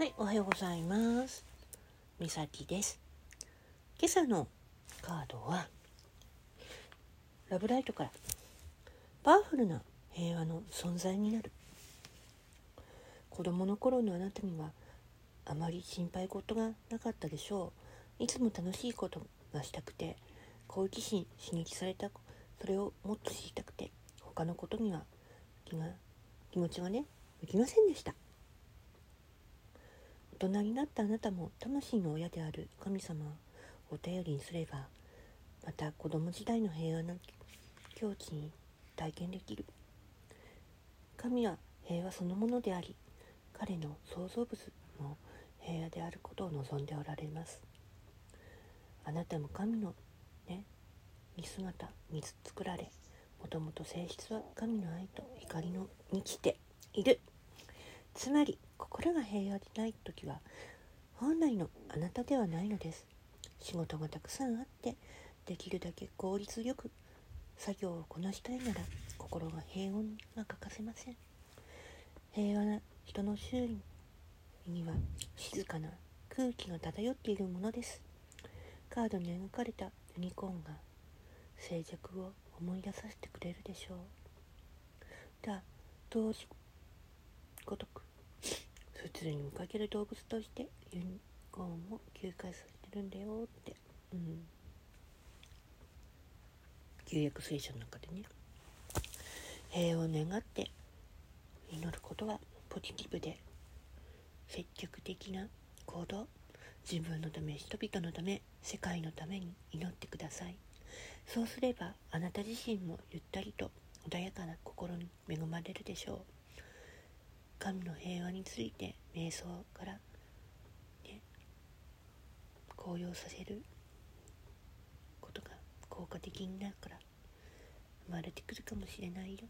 はいおはようございます。みさきです。今朝のカードはラブライトからパワフルな平和の存在になる。子供の頃のあなたにはあまり心配事がなかったでしょう。いつも楽しいことがしたくて好奇心刺激されたそれをもっと知りたくて他のことには気が気持ちがね向きませんでした。大人になったあなたも魂の親である神様を頼りにすればまた子供時代の平和な境地に体験できる。神は平和そのものであり彼の創造物も平和であることを望んでおられます。あなたも神のね見姿に作られもともと性質は神の愛と光の満ちている。つまり心が平和でない時は本来のあなたではないのです。仕事がたくさんあってできるだけ効率よく作業をこなしたいなら心が平穏が欠かせません。平和な人の周囲には静かな空気が漂っているものです。カードに描かれたユニコーンが静寂を思い出させてくれるでしょう。だ同時ごとく。普通に見かける動物としてユニコーンを休会させてるんだよって、うん、旧約聖書の中でね。平和を願って祈ることはポジティブで積極的な行動自分のため人々のため世界のために祈ってください。そうすればあなた自身もゆったりと穏やかな心に恵まれるでしょう。神の平和について瞑想から、ね、高揚させることが効果的になるから生まれてくるかもしれないよ。